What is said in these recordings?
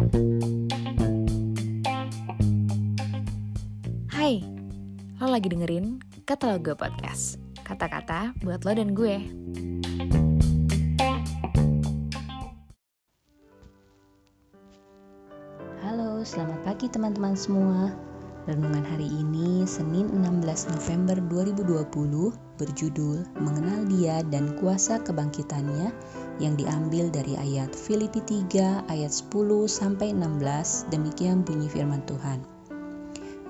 Hai, lo lagi dengerin Kata Lo Gue Podcast. Kata-kata buat lo dan gue. Halo, selamat pagi teman-teman semua. Renungan hari ini, Senin 16 November 2020 berjudul Mengenal Dia dan Kuasa Kebangkitannya yang diambil dari ayat Filipi 3 ayat 10 sampai 16 demikian bunyi firman Tuhan.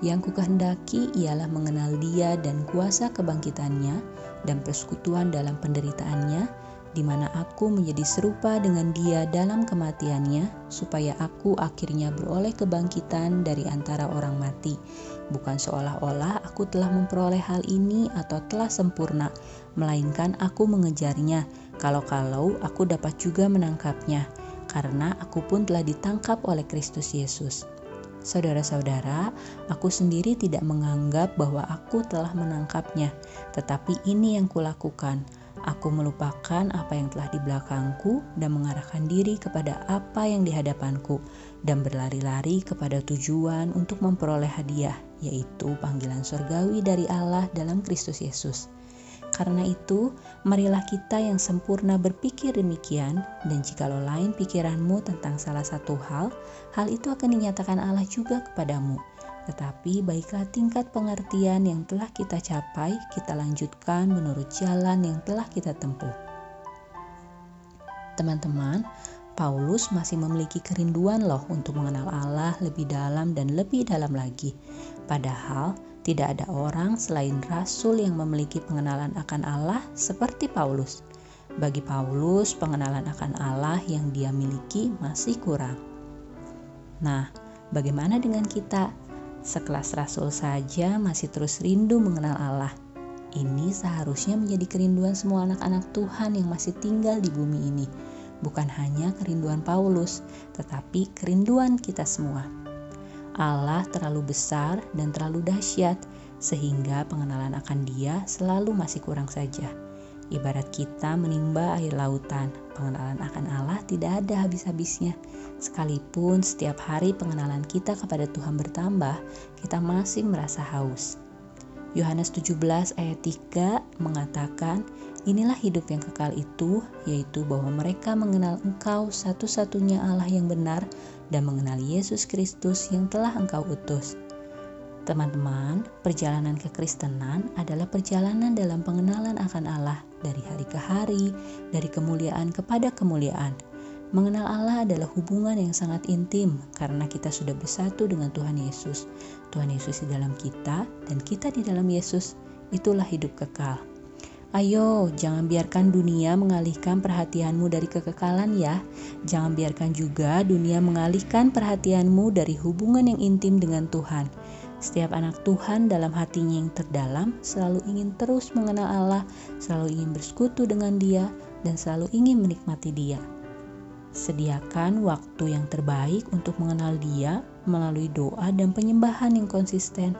Yang kukehendaki ialah mengenal Dia dan kuasa kebangkitannya dan persekutuan dalam penderitaannya di mana aku menjadi serupa dengan dia dalam kematiannya, supaya aku akhirnya beroleh kebangkitan dari antara orang mati. Bukan seolah-olah aku telah memperoleh hal ini atau telah sempurna, melainkan aku mengejarnya, kalau-kalau aku dapat juga menangkapnya, karena aku pun telah ditangkap oleh Kristus Yesus. Saudara-saudara, aku sendiri tidak menganggap bahwa aku telah menangkapnya, tetapi ini yang kulakukan Aku melupakan apa yang telah di belakangku dan mengarahkan diri kepada apa yang di hadapanku dan berlari-lari kepada tujuan untuk memperoleh hadiah, yaitu panggilan surgawi dari Allah dalam Kristus Yesus. Karena itu, marilah kita yang sempurna berpikir demikian, dan jikalau lain pikiranmu tentang salah satu hal, hal itu akan dinyatakan Allah juga kepadamu tetapi baiklah tingkat pengertian yang telah kita capai, kita lanjutkan menurut jalan yang telah kita tempuh. Teman-teman, Paulus masih memiliki kerinduan loh untuk mengenal Allah lebih dalam dan lebih dalam lagi. Padahal tidak ada orang selain rasul yang memiliki pengenalan akan Allah seperti Paulus. Bagi Paulus, pengenalan akan Allah yang dia miliki masih kurang. Nah, bagaimana dengan kita? Sekelas rasul saja masih terus rindu mengenal Allah. Ini seharusnya menjadi kerinduan semua anak-anak Tuhan yang masih tinggal di bumi ini. Bukan hanya kerinduan Paulus, tetapi kerinduan kita semua. Allah terlalu besar dan terlalu dahsyat, sehingga pengenalan akan Dia selalu masih kurang saja. Ibarat kita menimba air lautan, pengenalan akan Allah tidak ada habis-habisnya. Sekalipun setiap hari pengenalan kita kepada Tuhan bertambah, kita masih merasa haus. Yohanes 17 ayat 3 mengatakan, Inilah hidup yang kekal itu, yaitu bahwa mereka mengenal Engkau satu-satunya Allah yang benar dan mengenal Yesus Kristus yang telah Engkau utus. Teman-teman, perjalanan kekristenan adalah perjalanan dalam pengenalan akan Allah dari hari ke hari, dari kemuliaan kepada kemuliaan Mengenal Allah adalah hubungan yang sangat intim karena kita sudah bersatu dengan Tuhan Yesus. Tuhan Yesus di dalam kita dan kita di dalam Yesus. Itulah hidup kekal. Ayo, jangan biarkan dunia mengalihkan perhatianmu dari kekekalan ya. Jangan biarkan juga dunia mengalihkan perhatianmu dari hubungan yang intim dengan Tuhan. Setiap anak Tuhan dalam hatinya yang terdalam selalu ingin terus mengenal Allah, selalu ingin bersekutu dengan Dia, dan selalu ingin menikmati Dia. Sediakan waktu yang terbaik untuk mengenal Dia melalui doa dan penyembahan yang konsisten.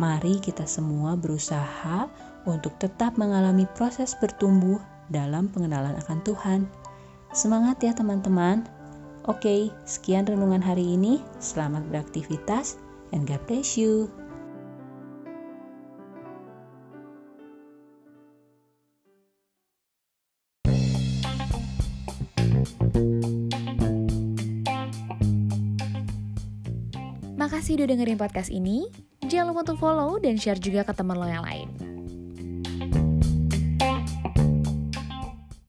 Mari kita semua berusaha untuk tetap mengalami proses bertumbuh dalam pengenalan akan Tuhan. Semangat ya, teman-teman! Oke, sekian renungan hari ini. Selamat beraktivitas, and God bless you. Makasih udah dengerin podcast ini. Jangan lupa untuk follow dan share juga ke teman lo yang lain.